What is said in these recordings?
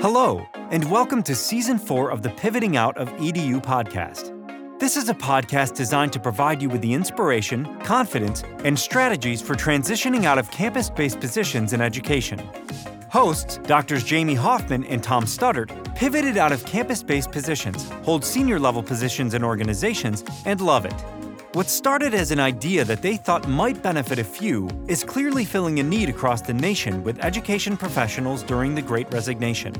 Hello, and welcome to Season 4 of the Pivoting Out of EDU podcast. This is a podcast designed to provide you with the inspiration, confidence, and strategies for transitioning out of campus based positions in education. Hosts, Drs. Jamie Hoffman and Tom Studdard, pivoted out of campus based positions, hold senior level positions in organizations, and love it. What started as an idea that they thought might benefit a few is clearly filling a need across the nation with education professionals during the Great Resignation.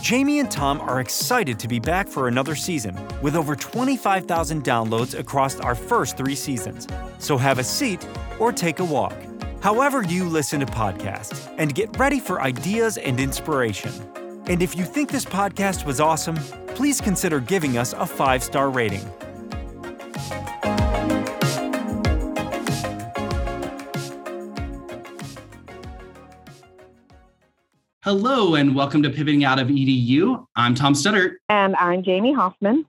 Jamie and Tom are excited to be back for another season with over 25,000 downloads across our first three seasons. So have a seat or take a walk. However, you listen to podcasts, and get ready for ideas and inspiration. And if you think this podcast was awesome, please consider giving us a five star rating. Hello, and welcome to Pivoting Out of EDU. I'm Tom Studdard. And I'm Jamie Hoffman.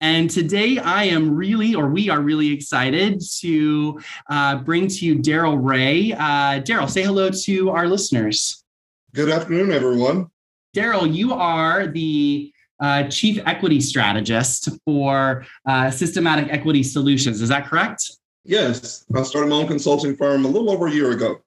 And today I am really, or we are really excited to uh, bring to you Daryl Ray. Uh, Daryl, say hello to our listeners. Good afternoon, everyone. Daryl, you are the uh, Chief Equity Strategist for uh, Systematic Equity Solutions. Is that correct? Yes. I started my own consulting firm a little over a year ago.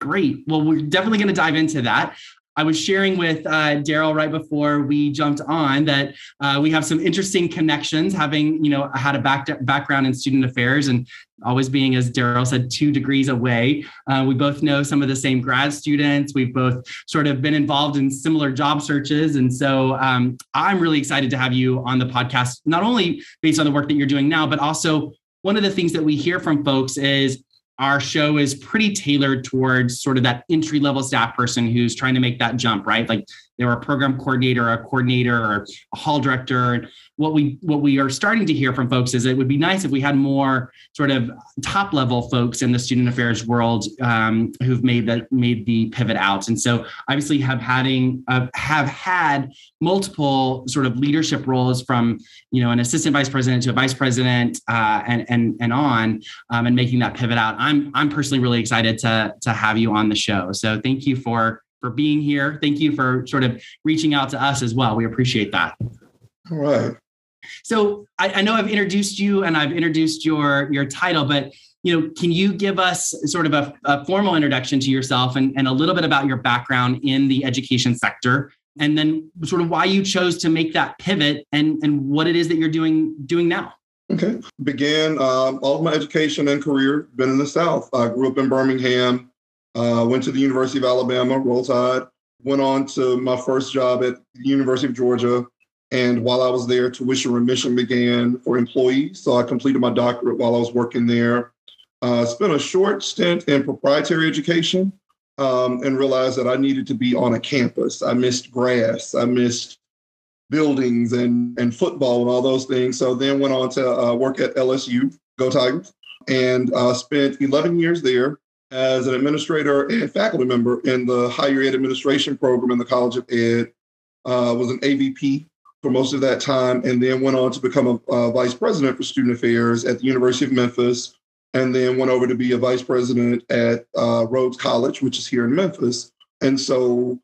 Great. Well, we're definitely going to dive into that. I was sharing with uh, Daryl right before we jumped on that uh, we have some interesting connections, having you know had a back background in student affairs and always being, as Daryl said, two degrees away. Uh, we both know some of the same grad students. We've both sort of been involved in similar job searches, and so um, I'm really excited to have you on the podcast, not only based on the work that you're doing now, but also one of the things that we hear from folks is our show is pretty tailored towards sort of that entry level staff person who's trying to make that jump, right? Like they're a program coordinator, a coordinator, or a hall director. What we what we are starting to hear from folks is it would be nice if we had more sort of top level folks in the student affairs world um, who've made that made the pivot out. And so obviously have having uh, have had multiple sort of leadership roles from you know an assistant vice president to a vice president uh, and and and on um, and making that pivot out. I'm I'm personally really excited to to have you on the show. So thank you for for being here. Thank you for sort of reaching out to us as well. We appreciate that. All right. So I, I know I've introduced you and I've introduced your your title, but you know, can you give us sort of a, a formal introduction to yourself and, and a little bit about your background in the education sector? And then sort of why you chose to make that pivot and, and what it is that you're doing doing now. Okay. Began um, all of my education and career been in the South. I grew up in Birmingham, uh, went to the University of Alabama, Roll Tide. Went on to my first job at the University of Georgia. And while I was there, tuition remission began for employees. So I completed my doctorate while I was working there. Uh, spent a short stint in proprietary education um, and realized that I needed to be on a campus. I missed grass. I missed buildings and, and football and all those things. So then went on to uh, work at LSU, Go Tigers, and uh, spent 11 years there as an administrator and faculty member in the higher ed administration program in the College of Ed. Uh, was an AVP for most of that time, and then went on to become a, a, vice president for student affairs at the University of Memphis, and then went over to be a vice president at uh, Rhodes College, which is here in Memphis. And so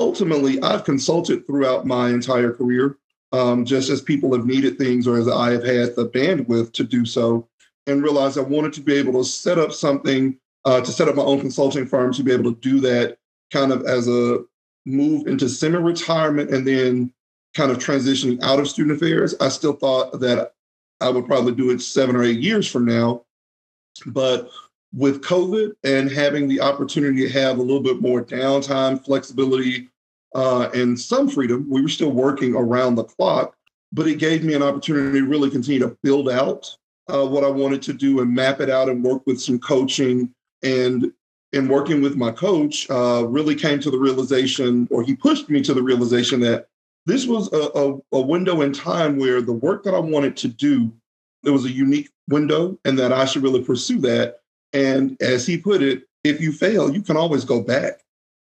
ultimately, I've consulted throughout my entire career, um, just as people have needed things or as I have had the bandwidth to do so, and realized I wanted to be able to set up something uh, to set up my own consulting firm to be able to do that kind of as a move into semi-retirement and then kind of transitioning out of student affairs. I still thought that I would probably do it seven or eight years from now. But with COVID and having the opportunity to have a little bit more downtime, flexibility, uh, and some freedom, we were still working around the clock, but it gave me an opportunity to really continue to build out uh, what I wanted to do and map it out and work with some coaching and in working with my coach, uh, really came to the realization, or he pushed me to the realization that this was a, a, a window in time where the work that I wanted to do, there was a unique window, and that I should really pursue that. And as he put it, if you fail, you can always go back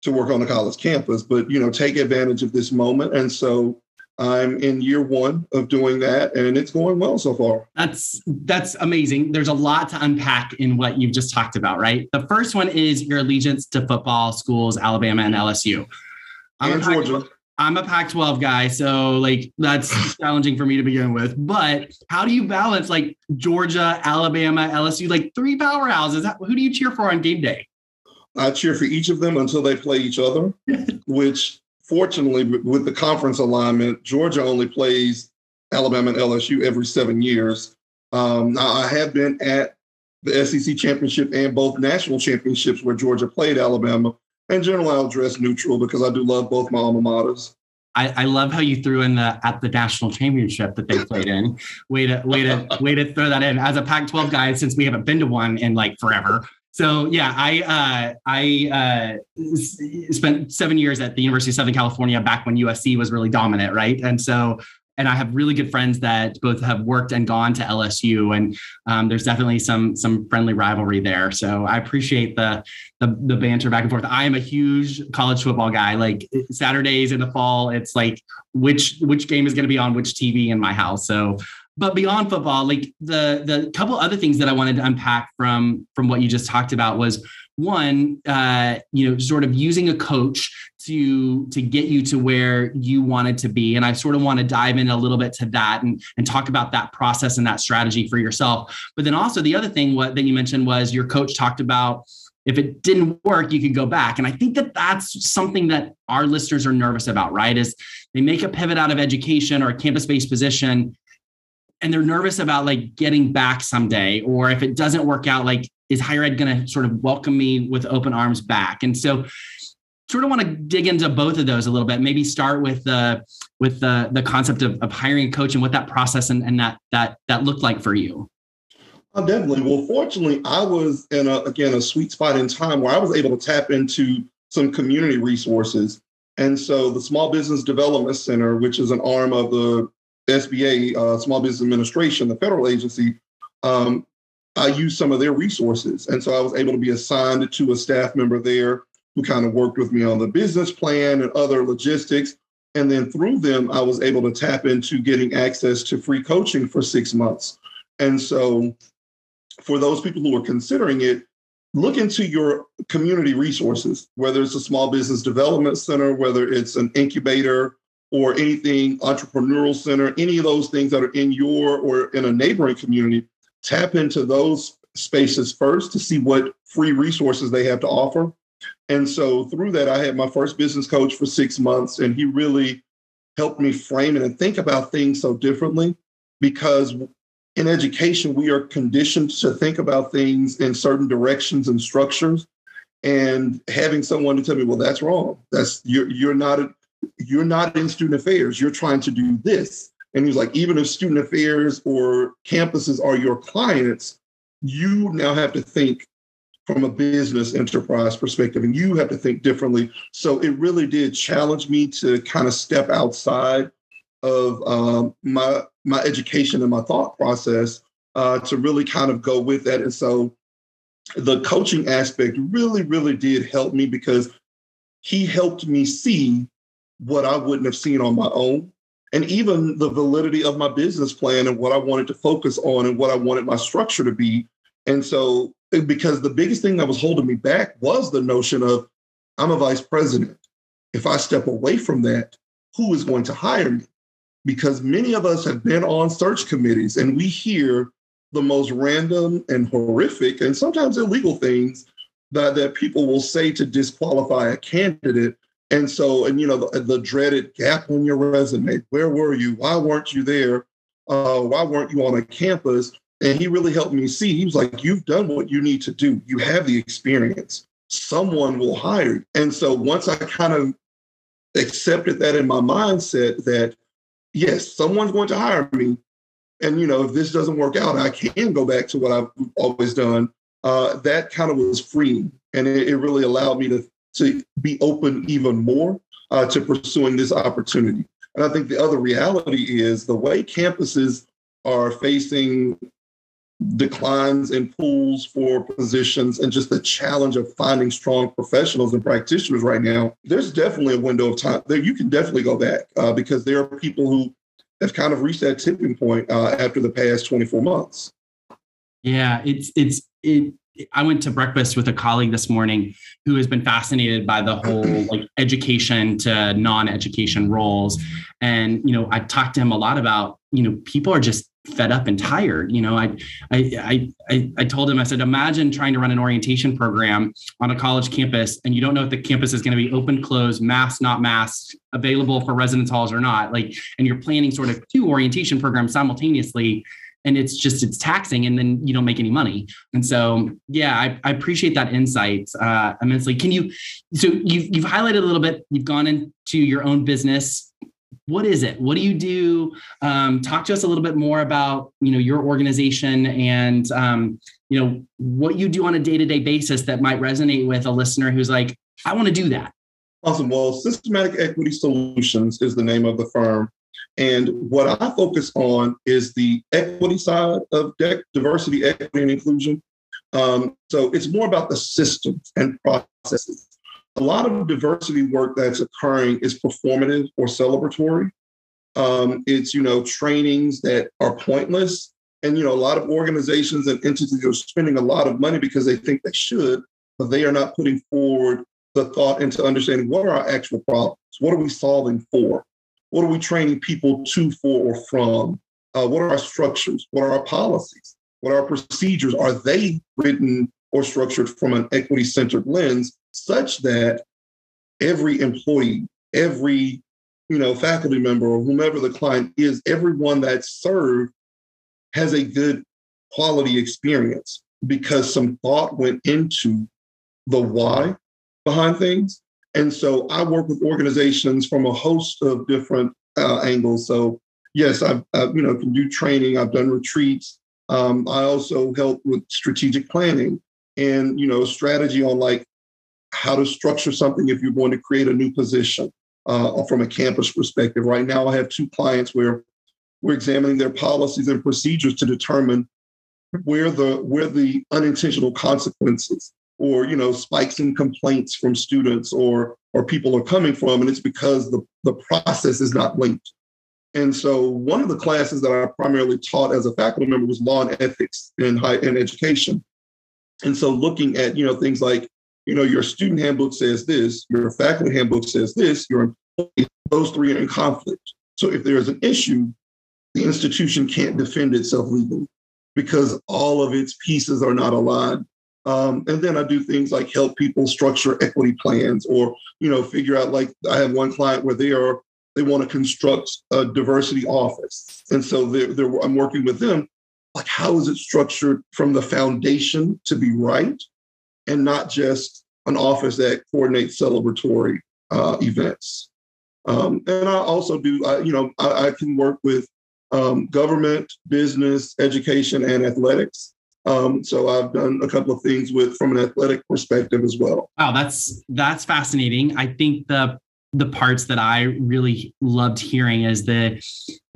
to work on the college campus, but you know, take advantage of this moment. And so I'm in year one of doing that, and it's going well so far. That's that's amazing. There's a lot to unpack in what you've just talked about, right? The first one is your allegiance to football schools, Alabama and LSU. I'm and Georgia. I'm a Pac 12 guy, so like that's challenging for me to begin with. But how do you balance like Georgia, Alabama, LSU, like three powerhouses? Who do you cheer for on game day? I cheer for each of them until they play each other, which fortunately, with the conference alignment, Georgia only plays Alabama and LSU every seven years. Um, I have been at the SEC championship and both national championships where Georgia played Alabama. And generally, I'll dress neutral because I do love both my alma maters. I, I, love how you threw in the at the national championship that they played in. Way to way to way to throw that in. As a Pac-12 guy, since we haven't been to one in like forever. So yeah, I uh, I uh, spent seven years at the University of Southern California back when USC was really dominant, right? And so and I have really good friends that both have worked and gone to LSU, and um, there's definitely some some friendly rivalry there. So I appreciate the, the the banter back and forth. I am a huge college football guy. Like Saturdays in the fall, it's like which which game is going to be on which TV in my house. So but beyond football like the the couple other things that i wanted to unpack from from what you just talked about was one uh, you know sort of using a coach to to get you to where you wanted to be. And i sort of want to dive in a little bit to that and and talk about that process and that strategy for yourself. But then also the other thing what that you mentioned was your coach talked about if it didn't work you can go back. And i think that that's something that our listeners are nervous about right? Is they make a pivot out of education or a campus-based position and they're nervous about like getting back someday or if it doesn't work out like is higher ed going to sort of welcome me with open arms back? And so sort of want to dig into both of those a little bit maybe start with the with the the concept of, of hiring a coach and what that process and, and that that that looked like for you. Uh, definitely. Well fortunately i was in a again a sweet spot in time where i was able to tap into some community resources. And so the small business development center which is an arm of the SBA, uh, Small Business Administration, the federal agency, um, I used some of their resources. And so I was able to be assigned to a staff member there who kind of worked with me on the business plan and other logistics. And then through them, I was able to tap into getting access to free coaching for six months. And so for those people who are considering it, look into your community resources, whether it's a small business development center, whether it's an incubator, or anything entrepreneurial center, any of those things that are in your or in a neighboring community, tap into those spaces first to see what free resources they have to offer. And so through that, I had my first business coach for six months, and he really helped me frame it and think about things so differently because in education, we are conditioned to think about things in certain directions and structures. And having someone to tell me, well, that's wrong. That's you're you're not you're not in student affairs. You're trying to do this. And he's like, even if student affairs or campuses are your clients, you now have to think from a business enterprise perspective and you have to think differently. So it really did challenge me to kind of step outside of um, my my education and my thought process uh, to really kind of go with that. And so the coaching aspect really, really did help me because he helped me see what I wouldn't have seen on my own. And even the validity of my business plan and what I wanted to focus on and what I wanted my structure to be. And so, because the biggest thing that was holding me back was the notion of I'm a vice president. If I step away from that, who is going to hire me? Because many of us have been on search committees and we hear the most random and horrific and sometimes illegal things that, that people will say to disqualify a candidate and so, and you know, the, the, dreaded gap on your resume. Where were you? Why weren't you there? Uh, why weren't you on a campus? And he really helped me see. He was like, "You've done what you need to do. You have the experience. Someone will hire you." And so, once I kind of accepted that in my mindset, that yes, someone's going to hire me, and you know, if this doesn't work out, I can go back to what I've always done. Uh, that kind of was freeing, and it, it really allowed me to to be open even more uh, to pursuing this opportunity. And I think the other reality is the way campuses are facing declines in pools for positions and just the challenge of finding strong professionals and practitioners right now, there's definitely a window of time there. You can definitely go back uh, because there are people who have kind of reached that tipping point uh, after the past 24 months. Yeah, it's it's it I went to breakfast with a colleague this morning who has been fascinated by the whole like education to non-education roles. And, you know, I talked to him a lot about, you know, people are just fed up and tired. You know, I, I, I, I told him, I said, imagine trying to run an orientation program on a college campus and you don't know if the campus is going to be open, closed, mask, not mask, available for residence halls or not. Like, and you're planning sort of two orientation programs simultaneously and it's just it's taxing and then you don't make any money. And so yeah i, I appreciate that insight uh, immensely. Can you so you've, you've highlighted a little bit you've gone into your own business. What is it? What do you do? Um, talk to us a little bit more about you know your organization and um, you know what you do on a day-to-day basis that might resonate with a listener who's like i want to do that. Awesome. Well systematic equity solutions is the name of the firm and what I focus on is the equity side of diversity, equity, and inclusion. Um, so it's more about the systems and processes. A lot of diversity work that's occurring is performative or celebratory. Um, it's you know trainings that are pointless, and you know a lot of organizations and entities are spending a lot of money because they think they should, but they are not putting forward the thought into understanding what are our actual problems, what are we solving for, what are we training people to, for, or from? Uh, what are our structures? What are our policies? What are our procedures? Are they written or structured from an equity centered lens such that every employee, every you know, faculty member or whomever the client is, everyone that's served has a good quality experience because some thought went into the why behind things and so I work with organizations from a host of different uh, angles. So yes, I've, I've, you know can do training. I've done retreats. Um, I also help with strategic planning and you know strategy on like how to structure something if you're going to create a new position uh, from a campus perspective. Right now, I have two clients where we're examining their policies and procedures to determine where the where the unintentional consequences or you know spikes in complaints from students or or people are coming from and it's because the, the process is not linked. And so one of the classes that i primarily taught as a faculty member was law and ethics in high in education. And so looking at you know things like you know your student handbook says this your faculty handbook says this your those three are in conflict. So if there's an issue the institution can't defend itself legally because all of its pieces are not aligned um, and then I do things like help people structure equity plans or, you know, figure out like I have one client where they are, they want to construct a diversity office. And so they're, they're, I'm working with them. Like, how is it structured from the foundation to be right and not just an office that coordinates celebratory uh, events? Um, and I also do, uh, you know, I, I, can work with um, government, business, education, and athletics. Um, so I've done a couple of things with from an athletic perspective as well. Wow, that's that's fascinating. I think the the parts that I really loved hearing is the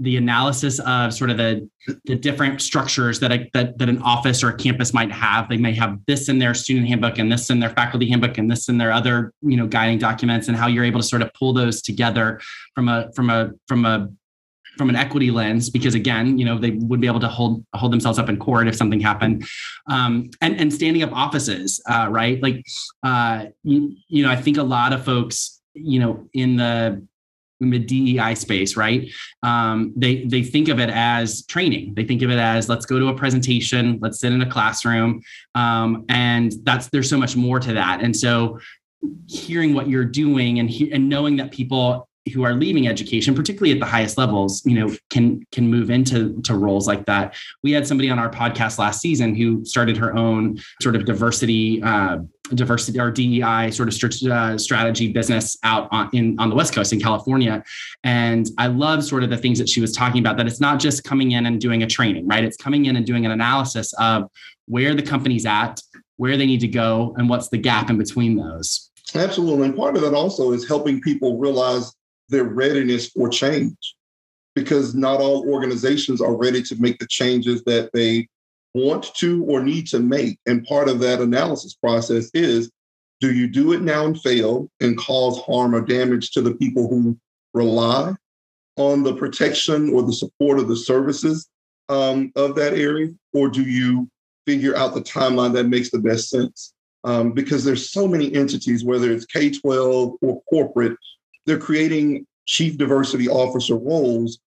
the analysis of sort of the the different structures that a, that that an office or a campus might have. They may have this in their student handbook and this in their faculty handbook and this in their other you know guiding documents, and how you're able to sort of pull those together from a from a from a from an equity lens because again you know they would be able to hold hold themselves up in court if something happened um, and and standing up offices uh, right like uh, you, you know i think a lot of folks you know in the in the DEI space, right? Um, they they think of it as training. They think of it as let's go to a presentation, let's sit in a classroom, um, and that's there's so much more to that. And so, hearing what you're doing and he, and knowing that people who are leaving education, particularly at the highest levels, you know, can can move into to roles like that. We had somebody on our podcast last season who started her own sort of diversity, uh, diversity or DEI sort of uh, strategy business out on in on the West Coast in California, and I love sort of the things that she was talking about. That it's not just coming in and doing a training, right? It's coming in and doing an analysis of where the company's at, where they need to go, and what's the gap in between those. Absolutely. And part of that also is helping people realize their readiness for change because not all organizations are ready to make the changes that they want to or need to make. And part of that analysis process is do you do it now and fail and cause harm or damage to the people who rely on the protection or the support of the services um, of that area? Or do you figure out the timeline that makes the best sense. Um, because there's so many entities, whether it's K-12 or corporate, they're creating chief diversity officer roles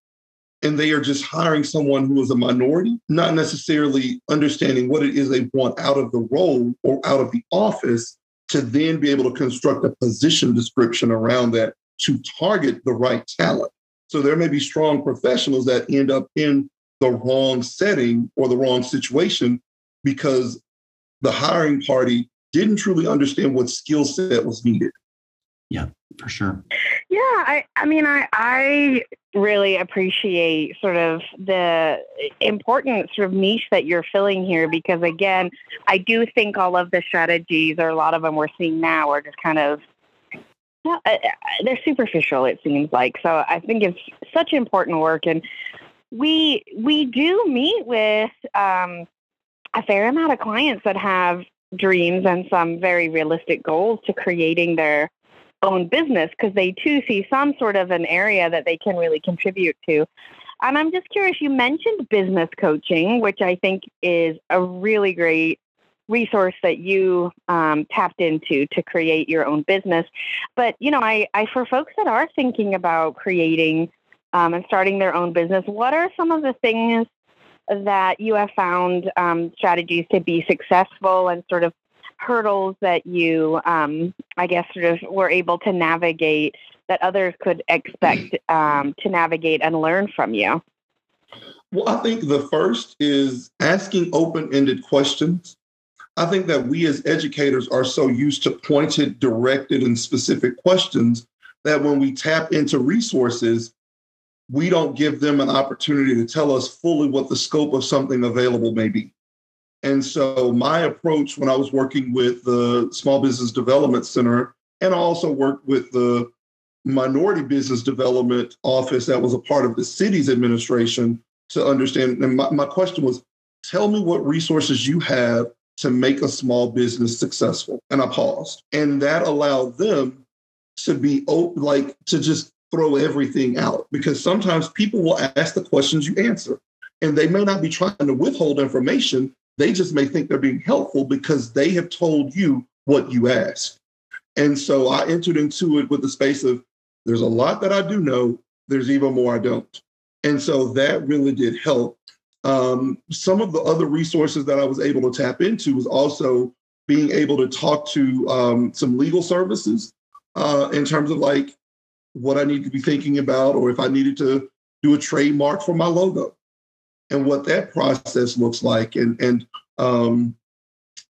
and they are just hiring someone who is a minority, not necessarily understanding what it is they want out of the role or out of the office to then be able to construct a position description around that to target the right talent. So there may be strong professionals that end up in the wrong setting or the wrong situation because the hiring party didn't truly understand what skill set was needed. Yeah, for sure. Yeah, I, I mean, I, I really appreciate sort of the important sort of niche that you're filling here because, again, I do think all of the strategies or a lot of them we're seeing now are just kind of uh, uh, they're superficial. It seems like so. I think it's such important work, and we we do meet with um, a fair amount of clients that have dreams and some very realistic goals to creating their own business because they too see some sort of an area that they can really contribute to. And I'm just curious, you mentioned business coaching, which I think is a really great resource that you um, tapped into to create your own business. But, you know, I, I for folks that are thinking about creating um, and starting their own business, what are some of the things that you have found um, strategies to be successful and sort of hurdles that you, um, I guess, sort of were able to navigate that others could expect um, to navigate and learn from you? Well, I think the first is asking open ended questions. I think that we as educators are so used to pointed, directed, and specific questions that when we tap into resources, we don't give them an opportunity to tell us fully what the scope of something available may be. And so my approach when I was working with the Small Business Development Center, and I also worked with the Minority Business Development Office that was a part of the city's administration to understand. And my, my question was, tell me what resources you have to make a small business successful. And I paused. And that allowed them to be open, like to just throw everything out because sometimes people will ask the questions you answer and they may not be trying to withhold information. They just may think they're being helpful because they have told you what you asked. And so I entered into it with the space of there's a lot that I do know, there's even more I don't. And so that really did help. Um, some of the other resources that I was able to tap into was also being able to talk to um, some legal services uh, in terms of like what I need to be thinking about, or if I needed to do a trademark for my logo and what that process looks like and and um,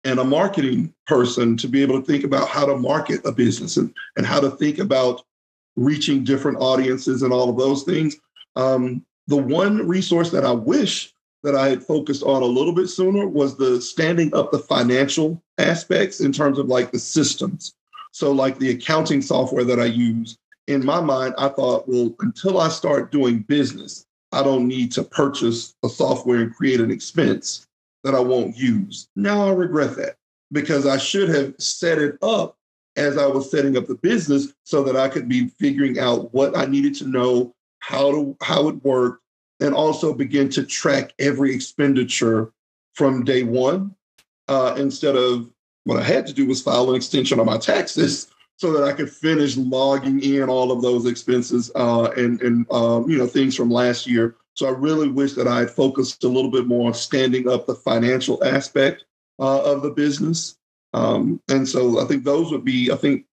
and a marketing person to be able to think about how to market a business and, and how to think about reaching different audiences and all of those things. Um, the one resource that I wish that I had focused on a little bit sooner was the standing up the financial aspects in terms of like the systems. So, like the accounting software that I use, in my mind, I thought, well, until I start doing business, I don't need to purchase a software and create an expense that I won't use. Now I regret that because I should have set it up as I was setting up the business so that I could be figuring out what I needed to know, how to how it worked, and also begin to track every expenditure from day one. Uh, instead of what I had to do was file an extension on my taxes so that I could finish logging in all of those expenses uh, and and um, you know things from last year. So I really wish that I had focused a little bit more on standing up the financial aspect uh, of the business. Um, and so I think those would be I think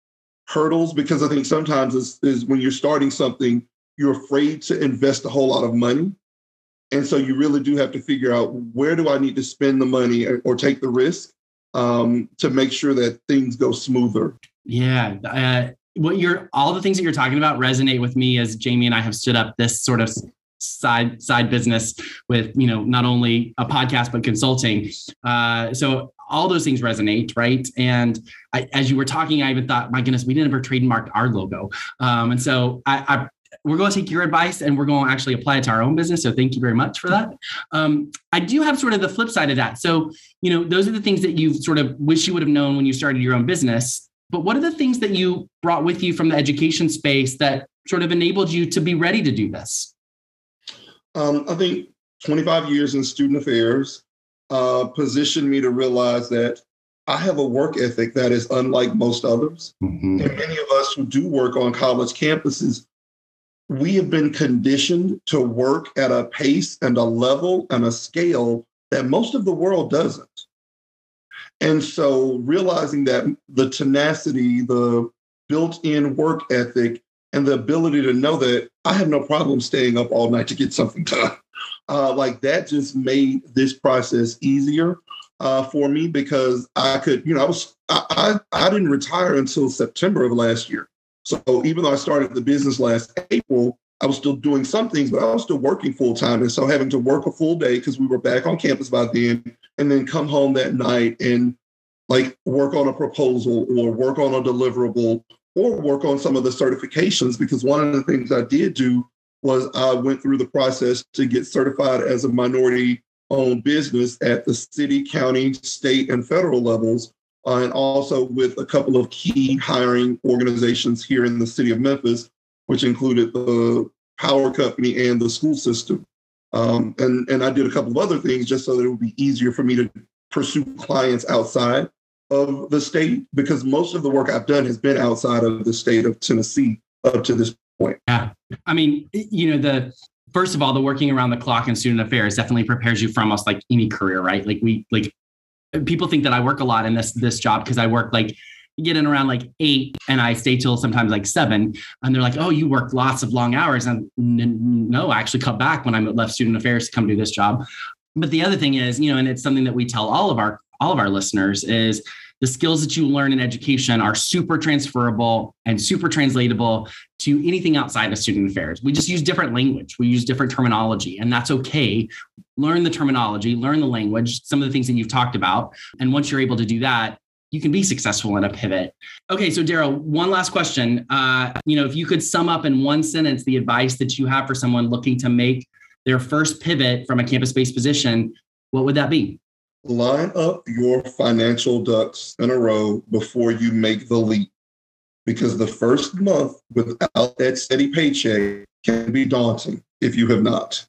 hurdles because I think sometimes is, is when you're starting something you're afraid to invest a whole lot of money. And so you really do have to figure out where do I need to spend the money or, or take the risk um, to make sure that things go smoother. Yeah. Uh, what you're all the things that you're talking about resonate with me as Jamie and I have stood up this sort of side side business with you know not only a podcast but consulting. Uh, so all those things resonate, right? And I, as you were talking, I even thought, my goodness, we didn't ever trademark our logo. Um, and so I, I we're going to take your advice and we're going to actually apply it to our own business. So thank you very much for that. Um, I do have sort of the flip side of that. So, you know, those are the things that you sort of wish you would have known when you started your own business. But what are the things that you brought with you from the education space that sort of enabled you to be ready to do this? Um, I think 25 years in student affairs, uh, positioned me to realize that I have a work ethic that is unlike most others. Mm-hmm. And many of us who do work on college campuses, we have been conditioned to work at a pace and a level and a scale that most of the world doesn't. And so realizing that the tenacity, the built in work ethic, and the ability to know that I have no problem staying up all night to get something done. Uh, like that just made this process easier uh, for me because I could, you know, I was I, I, I didn't retire until September of last year. So even though I started the business last April, I was still doing some things, but I was still working full time. And so having to work a full day because we were back on campus by then, and then come home that night and like work on a proposal or work on a deliverable or work on some of the certifications. Because one of the things I did do was I went through the process to get certified as a minority owned business at the city, county, state, and federal levels, uh, and also with a couple of key hiring organizations here in the city of Memphis, which included the power company and the school system. Um, and, and I did a couple of other things just so that it would be easier for me to pursue clients outside of the state because most of the work I've done has been outside of the state of Tennessee up to this point. Yeah. I mean, you know, the first of all, the working around the clock in student affairs definitely prepares you for almost like any career, right? Like we like people think that I work a lot in this this job because I work like get in around like eight and I stay till sometimes like seven. And they're like, oh, you work lots of long hours. And no, I actually cut back when I left student affairs to come do this job. But the other thing is, you know, and it's something that we tell all of our all of our listeners is the skills that you learn in education are super transferable and super translatable to anything outside of student affairs. We just use different language, we use different terminology, and that's okay. Learn the terminology, learn the language, some of the things that you've talked about. And once you're able to do that, you can be successful in a pivot. Okay, so Daryl, one last question. Uh, you know, if you could sum up in one sentence the advice that you have for someone looking to make their first pivot from a campus-based position, what would that be? line up your financial ducks in a row before you make the leap. Because the first month without that steady paycheck can be daunting if you have not.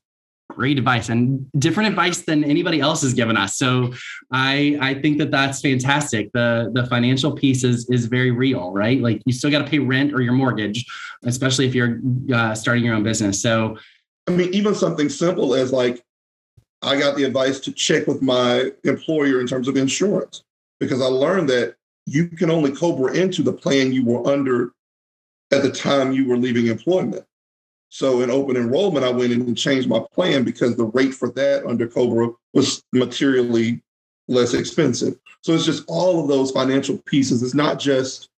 Great advice and different advice than anybody else has given us. So I I think that that's fantastic. The the financial piece is is very real, right? Like you still got to pay rent or your mortgage, especially if you're uh, starting your own business. So I mean, even something simple as like I got the advice to check with my employer in terms of insurance because I learned that you can only COBRA into the plan you were under at the time you were leaving employment. So in open enrollment, I went and changed my plan because the rate for that under COBRA was materially less expensive. So it's just all of those financial pieces. It's not just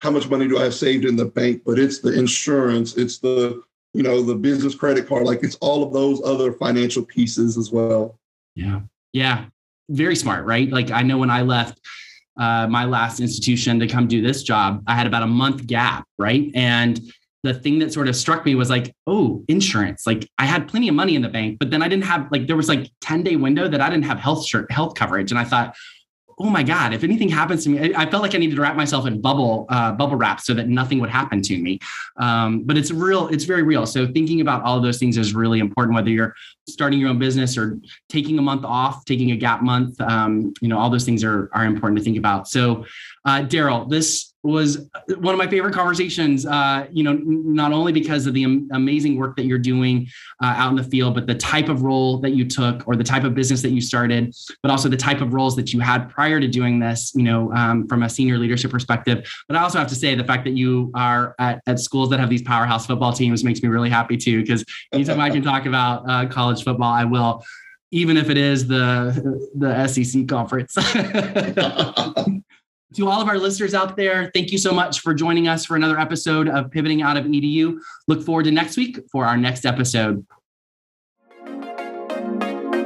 how much money do I have saved in the bank, but it's the insurance, it's the you know, the business credit card. Like it's all of those other financial pieces as well. Yeah. Yeah. Very smart, right? Like I know when I left uh, my last institution to come do this job, I had about a month gap, right? And the thing that sort of struck me was like, oh, insurance. Like I had plenty of money in the bank, but then I didn't have like there was like 10 day window that I didn't have health health coverage. And I thought, oh my god if anything happens to me i, felt like i needed to wrap myself in bubble uh, bubble wrap so that nothing would happen to me um, but it's real it's very real so thinking about all of those things is really important whether you're starting your own business or taking a month off taking a gap month um, you know all those things are are important to think about so uh, daryl this was one of my favorite conversations. Uh, you know, not only because of the am- amazing work that you're doing uh, out in the field, but the type of role that you took, or the type of business that you started, but also the type of roles that you had prior to doing this. You know, um, from a senior leadership perspective. But I also have to say the fact that you are at, at schools that have these powerhouse football teams makes me really happy too. Because anytime I can talk about uh, college football, I will even if it is the the SEC conference. to all of our listeners out there, thank you so much for joining us for another episode of Pivoting Out of EDU. Look forward to next week for our next episode.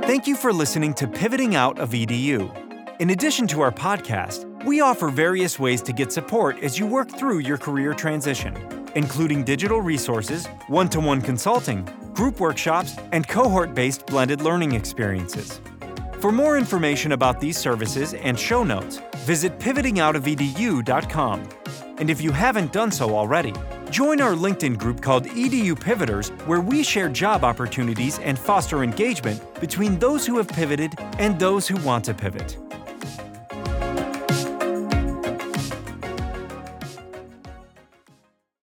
Thank you for listening to Pivoting Out of EDU. In addition to our podcast, we offer various ways to get support as you work through your career transition, including digital resources, one to one consulting, group workshops, and cohort based blended learning experiences. For more information about these services and show notes, visit pivotingoutofedu.com. And if you haven't done so already, Join our LinkedIn group called EDU Pivoters, where we share job opportunities and foster engagement between those who have pivoted and those who want to pivot.